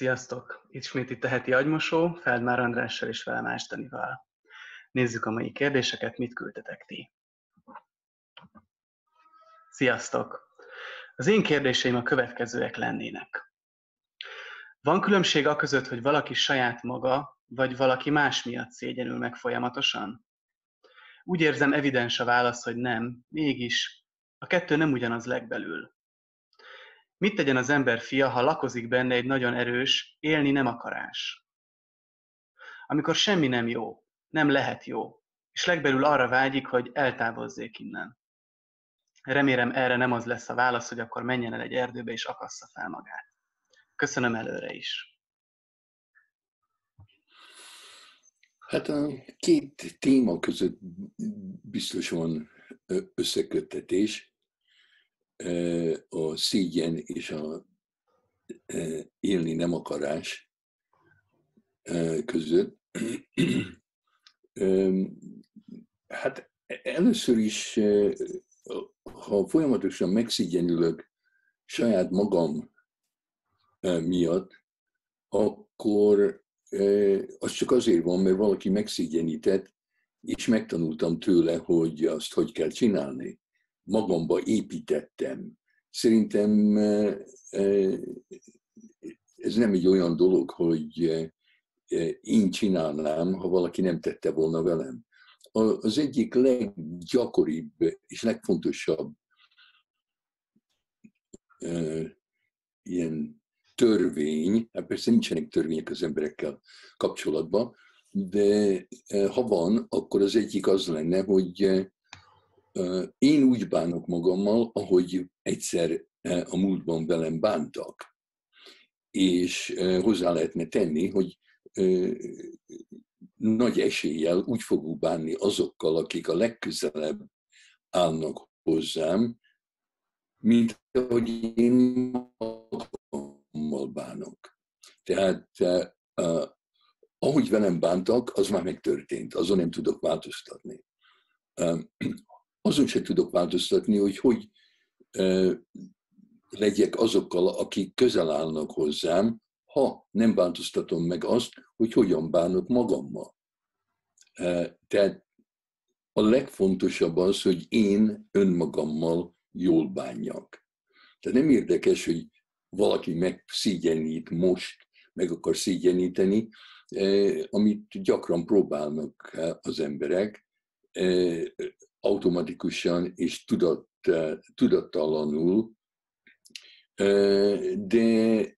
Sziasztok! Ismét itt a heti agymosó, Feldmár Andrással és velem Ástanival. Nézzük a mai kérdéseket, mit küldtetek ti. Sziasztok! Az én kérdéseim a következőek lennének. Van különbség a között, hogy valaki saját maga, vagy valaki más miatt szégyenül meg folyamatosan? Úgy érzem evidens a válasz, hogy nem, mégis a kettő nem ugyanaz legbelül. Mit tegyen az ember fia, ha lakozik benne egy nagyon erős, élni nem akarás? Amikor semmi nem jó, nem lehet jó, és legbelül arra vágyik, hogy eltávozzék innen. Remélem erre nem az lesz a válasz, hogy akkor menjen el egy erdőbe és akassza fel magát. Köszönöm előre is. Hát a két téma között biztos van összeköttetés a szégyen és a élni nem akarás között. Hát először is, ha folyamatosan megszégyenülök saját magam miatt, akkor az csak azért van, mert valaki megszégyenített, és megtanultam tőle, hogy azt hogy kell csinálni magamba építettem. Szerintem ez nem egy olyan dolog, hogy én csinálnám, ha valaki nem tette volna velem. Az egyik leggyakoribb és legfontosabb ilyen törvény, hát persze nincsenek törvények az emberekkel kapcsolatban, de ha van, akkor az egyik az lenne, hogy én úgy bánok magammal, ahogy egyszer a múltban velem bántak. És hozzá lehetne tenni, hogy nagy eséllyel úgy fogok bánni azokkal, akik a legközelebb állnak hozzám, mint ahogy én magammal bánok. Tehát ahogy velem bántak, az már megtörtént, azon nem tudok változtatni azon se tudok változtatni, hogy hogy legyek azokkal, akik közel állnak hozzám, ha nem változtatom meg azt, hogy hogyan bánok magammal. Tehát a legfontosabb az, hogy én önmagammal jól bánjak. Tehát nem érdekes, hogy valaki megszégyenít most, meg akar szégyeníteni, amit gyakran próbálnak az emberek, automatikusan és tudat, tudattalanul, de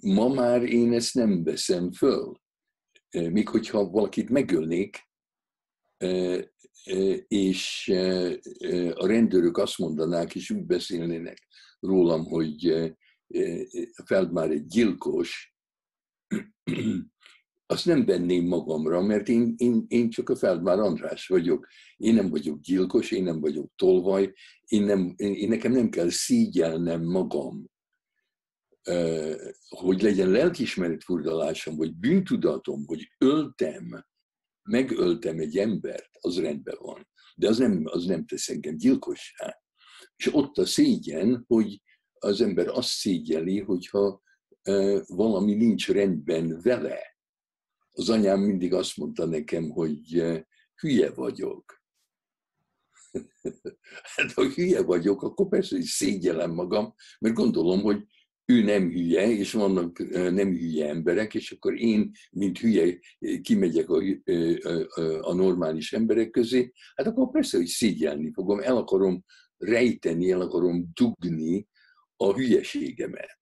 ma már én ezt nem veszem föl. Még hogyha valakit megölnék, és a rendőrök azt mondanák, és úgy beszélnének rólam, hogy Feldmár egy gyilkos, azt nem venném magamra, mert én, én, én csak a Feldmár András vagyok. Én nem vagyok gyilkos, én nem vagyok tolvaj, én, nem, én, én nekem nem kell szígyelnem magam, hogy legyen lelkismeret furdalásom, vagy bűntudatom, hogy öltem, megöltem egy embert, az rendben van. De az nem, az nem tesz engem gyilkossá. És ott a szégyen, hogy az ember azt szégyeli, hogyha valami nincs rendben vele az anyám mindig azt mondta nekem, hogy eh, hülye vagyok. hát ha hülye vagyok, akkor persze, hogy szégyelem magam, mert gondolom, hogy ő nem hülye, és vannak eh, nem hülye emberek, és akkor én, mint hülye, kimegyek a, eh, a normális emberek közé, hát akkor persze, hogy szégyelni fogom, el akarom rejteni, el akarom dugni a hülyeségemet.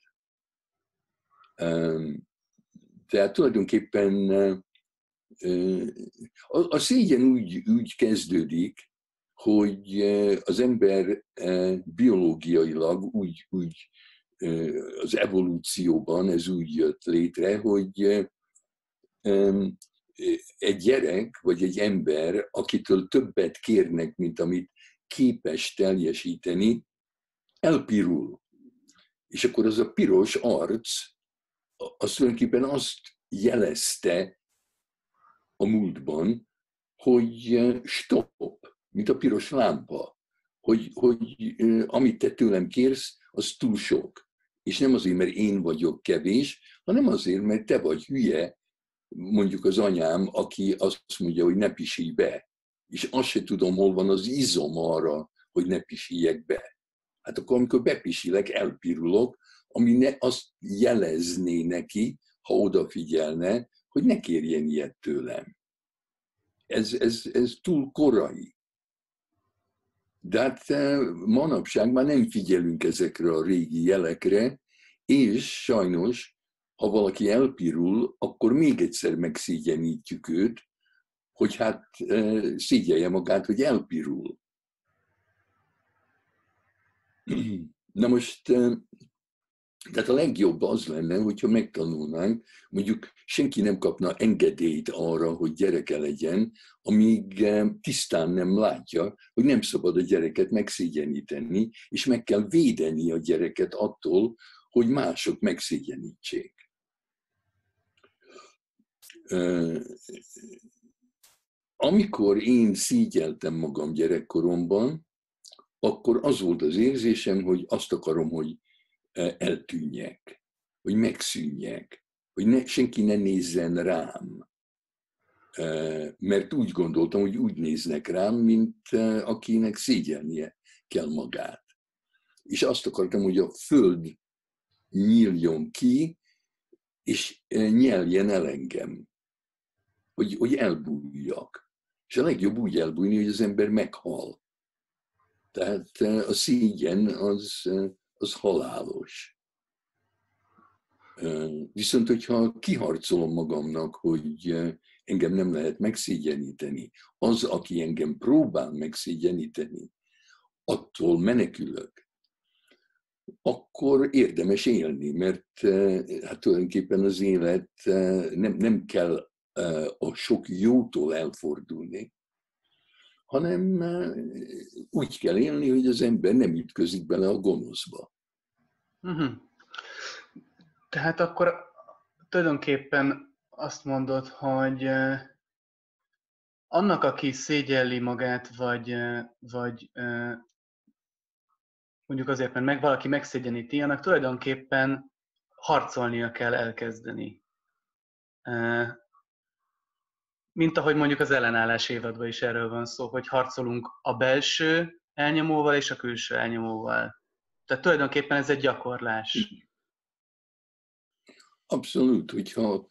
Tehát tulajdonképpen a szégyen úgy, úgy kezdődik, hogy az ember biológiailag úgy, úgy az evolúcióban ez úgy jött létre, hogy egy gyerek vagy egy ember, akitől többet kérnek, mint amit képes teljesíteni, elpirul. És akkor az a piros arc az tulajdonképpen azt jelezte a múltban, hogy stop, mint a piros lámpa, hogy, hogy amit te tőlem kérsz, az túl sok. És nem azért, mert én vagyok kevés, hanem azért, mert te vagy hülye, mondjuk az anyám, aki azt mondja, hogy ne pisilj be. És azt se tudom, hol van az izom arra, hogy ne pisiljek be. Hát akkor, amikor bepisilek, elpirulok, ami ne, azt jelezné neki, ha odafigyelne, hogy ne kérjen ilyet tőlem. Ez, ez, ez túl korai. De hát eh, manapság már nem figyelünk ezekre a régi jelekre, és sajnos, ha valaki elpirul, akkor még egyszer megszégyenítjük őt, hogy hát eh, szégyelje magát, hogy elpirul. Na most eh, tehát a legjobb az lenne, hogyha megtanulnánk, mondjuk senki nem kapna engedélyt arra, hogy gyereke legyen, amíg eh, tisztán nem látja, hogy nem szabad a gyereket megszégyeníteni, és meg kell védeni a gyereket attól, hogy mások megszégyenítsék. Amikor én szígyeltem magam gyerekkoromban, akkor az volt az érzésem, hogy azt akarom, hogy eltűnjek, hogy megszűnjek, hogy ne, senki ne nézzen rám. Mert úgy gondoltam, hogy úgy néznek rám, mint akinek szégyelnie kell magát. És azt akartam, hogy a föld nyíljon ki, és nyeljen el engem, hogy, hogy elbújjak. És a legjobb úgy elbújni, hogy az ember meghal. Tehát a szégyen az, az halálos. Viszont, hogyha kiharcolom magamnak, hogy engem nem lehet megszégyeníteni, az, aki engem próbál megszégyeníteni, attól menekülök, akkor érdemes élni, mert hát tulajdonképpen az élet nem, nem kell a sok jótól elfordulni, hanem úgy kell élni, hogy az ember nem ütközik bele a gonoszba. Uh-huh. Tehát akkor tulajdonképpen azt mondod, hogy annak, aki szégyelli magát, vagy, vagy mondjuk azért, mert meg valaki megszégyeníti, annak tulajdonképpen harcolnia kell elkezdeni mint ahogy mondjuk az ellenállás évadban is erről van szó, hogy harcolunk a belső elnyomóval és a külső elnyomóval. Tehát tulajdonképpen ez egy gyakorlás. Abszolút, hogyha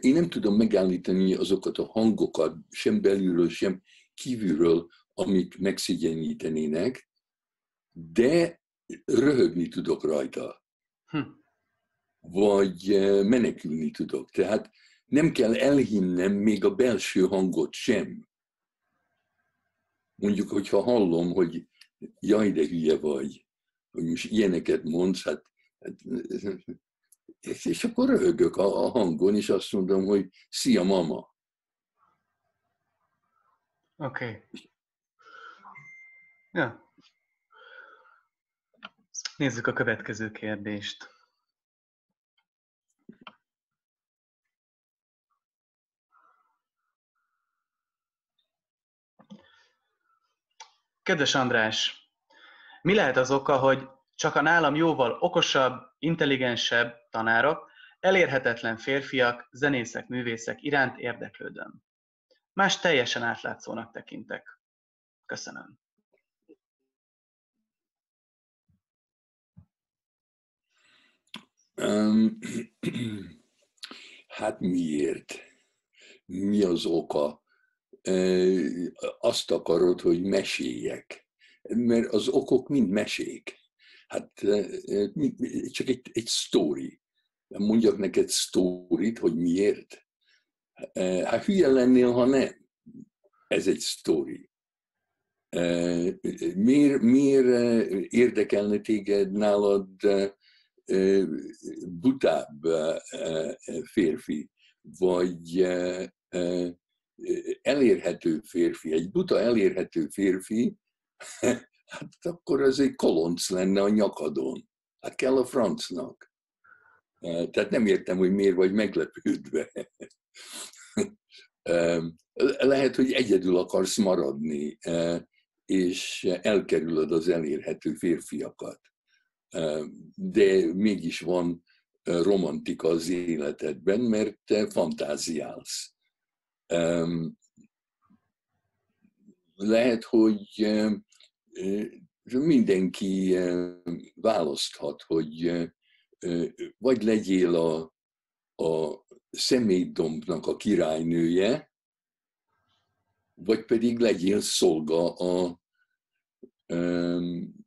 én nem tudom megállítani azokat a hangokat, sem belülről, sem kívülről, amik megszégyenítenének, de röhögni tudok rajta. Hm. Vagy menekülni tudok. Tehát nem kell elhinnem még a belső hangot sem. Mondjuk, hogyha hallom, hogy jaj, de hülye vagy, hogy most ilyeneket mondsz, hát, hát és akkor röhögök a, a hangon, és azt mondom, hogy szia, mama. Oké. Okay. Ja. Nézzük a következő kérdést. Kedves András, mi lehet az oka, hogy csak a nálam jóval okosabb, intelligensebb tanárok, elérhetetlen férfiak, zenészek, művészek iránt érdeklődöm? Más teljesen átlátszónak tekintek. Köszönöm. Um, hát miért? Mi az oka? Azt akarod, hogy meséljek. Mert az okok mind mesék. Hát csak egy, egy sztori. Mondjak neked sztorit, hogy miért? Hát hülye lennél, ha nem. Ez egy sztori. Miért, miért érdekelne téged nálad butább férfi, vagy elérhető férfi, egy buta elérhető férfi, hát akkor ez egy kolonc lenne a nyakadon. Hát kell a francnak. Tehát nem értem, hogy miért vagy meglepődve. Lehet, hogy egyedül akarsz maradni, és elkerülöd az elérhető férfiakat. De mégis van romantika az életedben, mert te fantáziálsz. Lehet, hogy mindenki választhat, hogy vagy legyél a, a személydombnak a királynője, vagy pedig legyél szolga a,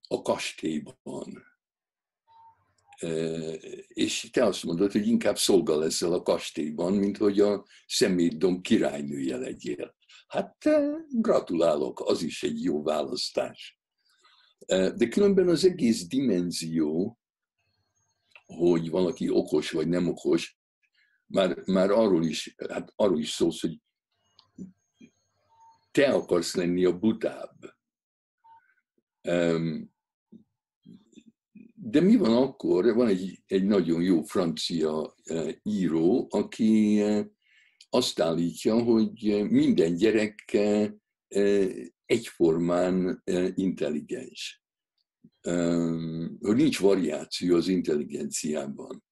a kastélyban. És te azt mondod, hogy inkább szolga leszel a kastélyban, mint hogy a szemétdom királynője legyél. Hát gratulálok, az is egy jó választás. De különben az egész dimenzió, hogy valaki okos vagy nem okos, már, már arról, is, hát arról is szólsz, hogy te akarsz lenni a butább. De mi van akkor? Van egy, egy nagyon jó francia író, aki azt állítja, hogy minden gyerek egyformán intelligens. Hogy nincs variáció az intelligenciában.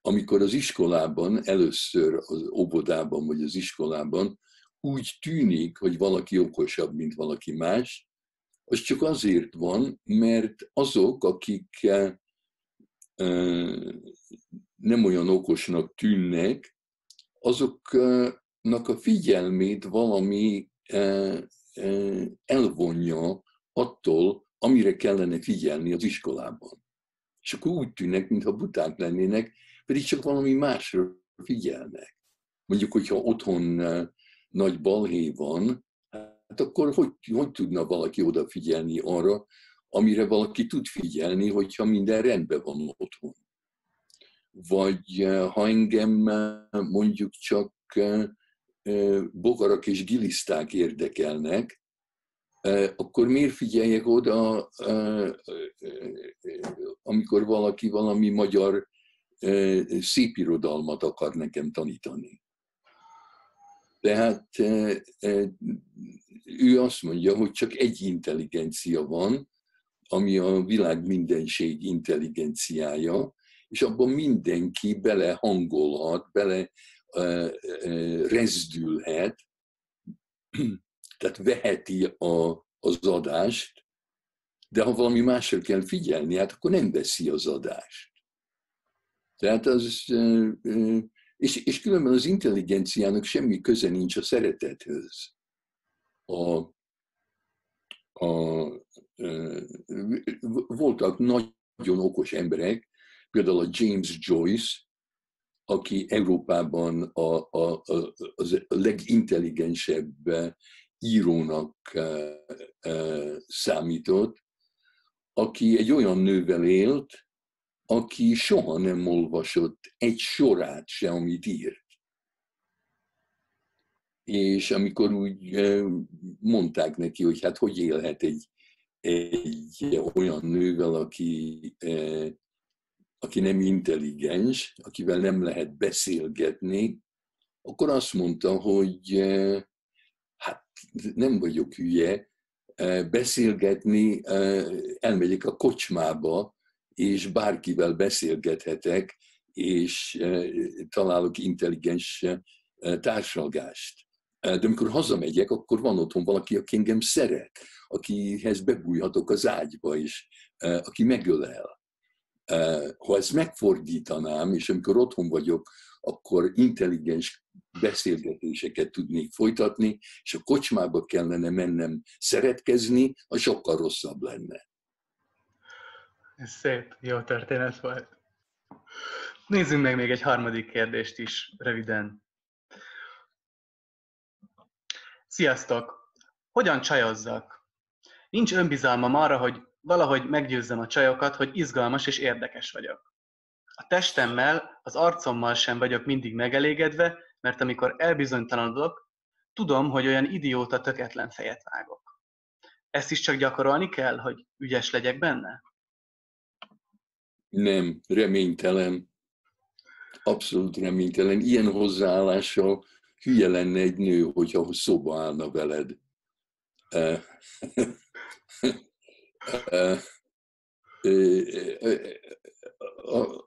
Amikor az iskolában, először az óvodában vagy az iskolában úgy tűnik, hogy valaki okosabb, mint valaki más, az csak azért van, mert azok, akik nem olyan okosnak tűnnek, azoknak a figyelmét valami elvonja attól, amire kellene figyelni az iskolában. És akkor úgy tűnnek, mintha buták lennének, pedig csak valami másra figyelnek. Mondjuk, hogyha otthon nagy balhé van, hát akkor hogy, hogy tudna valaki odafigyelni arra, amire valaki tud figyelni, hogyha minden rendben van otthon. Vagy ha engem mondjuk csak bogarak és giliszták érdekelnek, akkor miért figyeljek oda, amikor valaki valami magyar szépirodalmat akar nekem tanítani. Tehát ő azt mondja, hogy csak egy intelligencia van, ami a világ mindenség intelligenciája, és abban mindenki bele hangolhat, bele rezdülhet, tehát veheti a, az adást, de ha valami másra kell figyelni, hát akkor nem veszi az adást. Tehát az, és, és különben az intelligenciának semmi köze nincs a szeretethöz. A, a, voltak nagyon okos emberek, például a James Joyce, aki Európában a, a, a, az legintelligensebb írónak számított, aki egy olyan nővel élt, aki soha nem olvasott egy sorát se, amit írt. És amikor úgy mondták neki, hogy hát hogy élhet egy, egy olyan nővel, aki, aki nem intelligens, akivel nem lehet beszélgetni, akkor azt mondta, hogy hát nem vagyok hülye, beszélgetni, elmegyek a kocsmába, és bárkivel beszélgethetek, és találok intelligens társalgást. E, de amikor hazamegyek, akkor van otthon valaki, aki engem szeret, akihez bebújhatok az ágyba, és aki megölel. Ha ezt megfordítanám, és amikor otthon vagyok, akkor intelligens beszélgetéseket tudnék folytatni, és a kocsmába kellene mennem szeretkezni, az sokkal rosszabb lenne. Ez szép, jó történet volt. Nézzünk meg még egy harmadik kérdést is, röviden. Sziasztok! Hogyan csajozzak? Nincs önbizalmam arra, hogy valahogy meggyőzzem a csajokat, hogy izgalmas és érdekes vagyok. A testemmel, az arcommal sem vagyok mindig megelégedve, mert amikor elbizonytalanodok, tudom, hogy olyan idióta töketlen fejet vágok. Ezt is csak gyakorolni kell, hogy ügyes legyek benne? Nem, reménytelen. Abszolút reménytelen. Ilyen hozzáállással hülye lenne egy nő, hogyha szóba állna veled.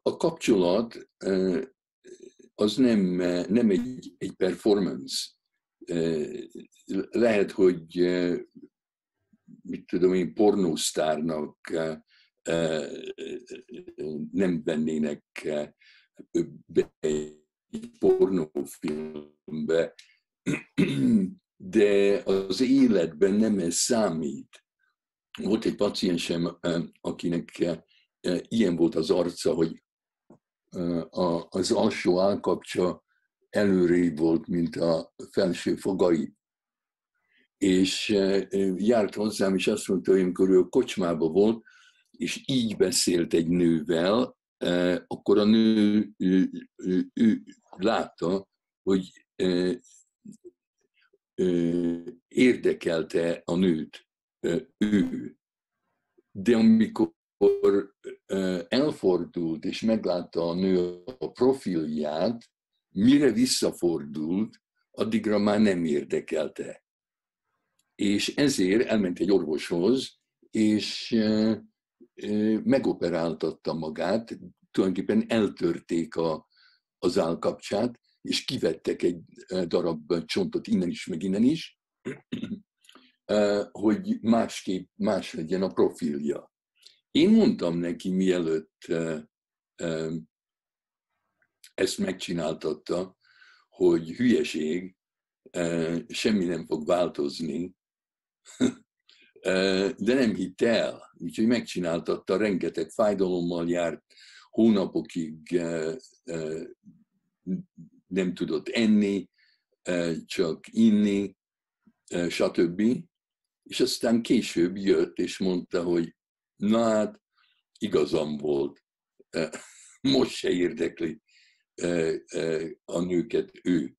a kapcsolat az nem, nem egy, egy performance. Lehet, hogy mit tudom én, pornósztárnak nem vennének be egy pornófilmbe, de az életben nem ez számít. Volt egy paciensem, akinek ilyen volt az arca, hogy az alsó állkapcsa előrébb volt, mint a felső fogai. És járt hozzám, és azt mondta, hogy amikor ő a kocsmában volt, és így beszélt egy nővel, akkor a nő ő, ő, ő látta, hogy érdekelte a nőt ő. De amikor elfordult és meglátta a nő a profilját, mire visszafordult, addigra már nem érdekelte. És ezért elment egy orvoshoz, és megoperáltatta magát, tulajdonképpen eltörték a, az állkapcsát, és kivettek egy darab csontot innen is, meg innen is, hogy másképp más legyen a profilja. Én mondtam neki, mielőtt ezt megcsináltatta, hogy hülyeség, semmi nem fog változni, de nem hitt el, úgyhogy megcsináltatta, rengeteg fájdalommal járt, hónapokig nem tudott enni, csak inni, stb. És aztán később jött, és mondta, hogy na hát, igazam volt, most se érdekli a nőket ő.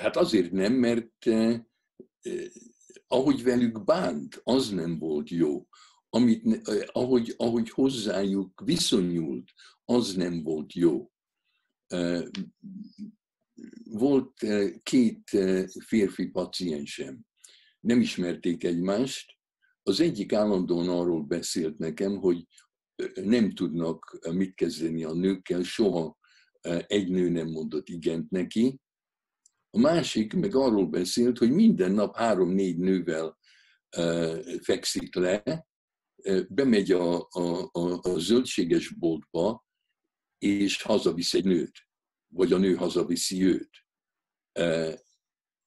Hát azért nem, mert ahogy velük bánt, az nem volt jó. Amit, ahogy, ahogy hozzájuk viszonyult, az nem volt jó. Volt két férfi paciensem, nem ismerték egymást. Az egyik állandóan arról beszélt nekem, hogy nem tudnak mit kezdeni a nőkkel, soha egy nő nem mondott igent neki, a másik meg arról beszélt, hogy minden nap három-négy nővel fekszik le, bemegy a, a, a, a zöldséges boltba, és hazavisz egy nőt, vagy a nő hazaviszi őt.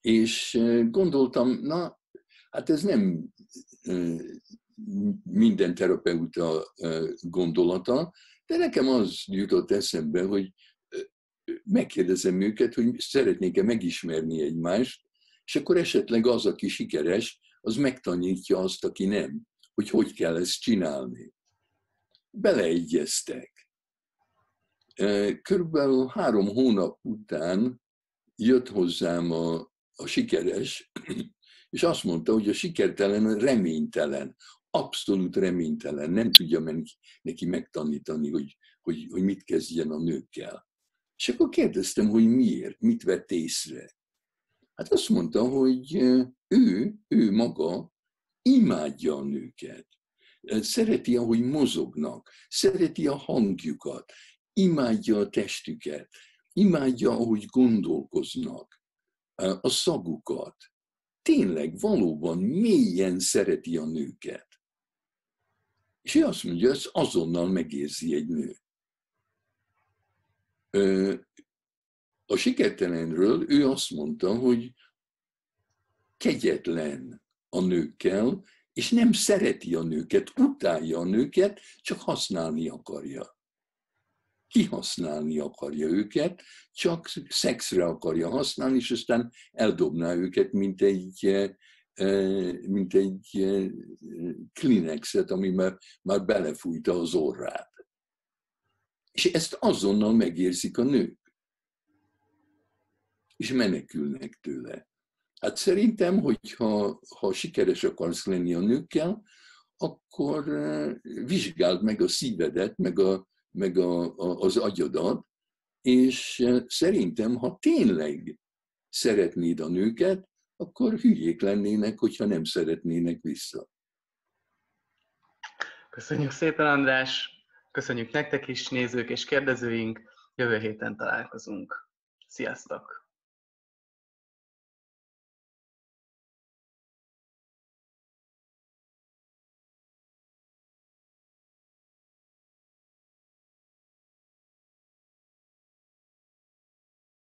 És gondoltam, na, hát ez nem minden terapeuta gondolata, de nekem az jutott eszembe, hogy megkérdezem őket, hogy szeretnék-e megismerni egymást, és akkor esetleg az, aki sikeres, az megtanítja azt, aki nem, hogy hogy kell ezt csinálni. Beleegyeztek. Körülbelül három hónap után jött hozzám a, a sikeres, és azt mondta, hogy a sikertelen reménytelen, abszolút reménytelen, nem tudja neki megtanítani, hogy, hogy, hogy mit kezdjen a nőkkel. És akkor kérdeztem, hogy miért, mit vett észre. Hát azt mondta, hogy ő, ő maga imádja a nőket. Szereti, ahogy mozognak, szereti a hangjukat, imádja a testüket, imádja, ahogy gondolkoznak, a szagukat. Tényleg, valóban mélyen szereti a nőket. És ő azt mondja, hogy azonnal megérzi egy nő. A sikertelenről ő azt mondta, hogy kegyetlen a nőkkel, és nem szereti a nőket, utálja a nőket, csak használni akarja. Kihasználni akarja őket, csak szexre akarja használni, és aztán eldobná őket, mint egy, mint egy Kleenexet, ami már, már belefújta az orrát. És ezt azonnal megérzik a nők. És menekülnek tőle. Hát szerintem, hogyha ha sikeres akarsz lenni a nőkkel, akkor eh, vizsgáld meg a szívedet, meg, a, meg a, a, az agyadat, és eh, szerintem, ha tényleg szeretnéd a nőket, akkor hülyék lennének, hogyha nem szeretnének vissza. Köszönjük szépen, András! Köszönjük nektek is, nézők és kérdezőink! Jövő héten találkozunk. Sziasztok!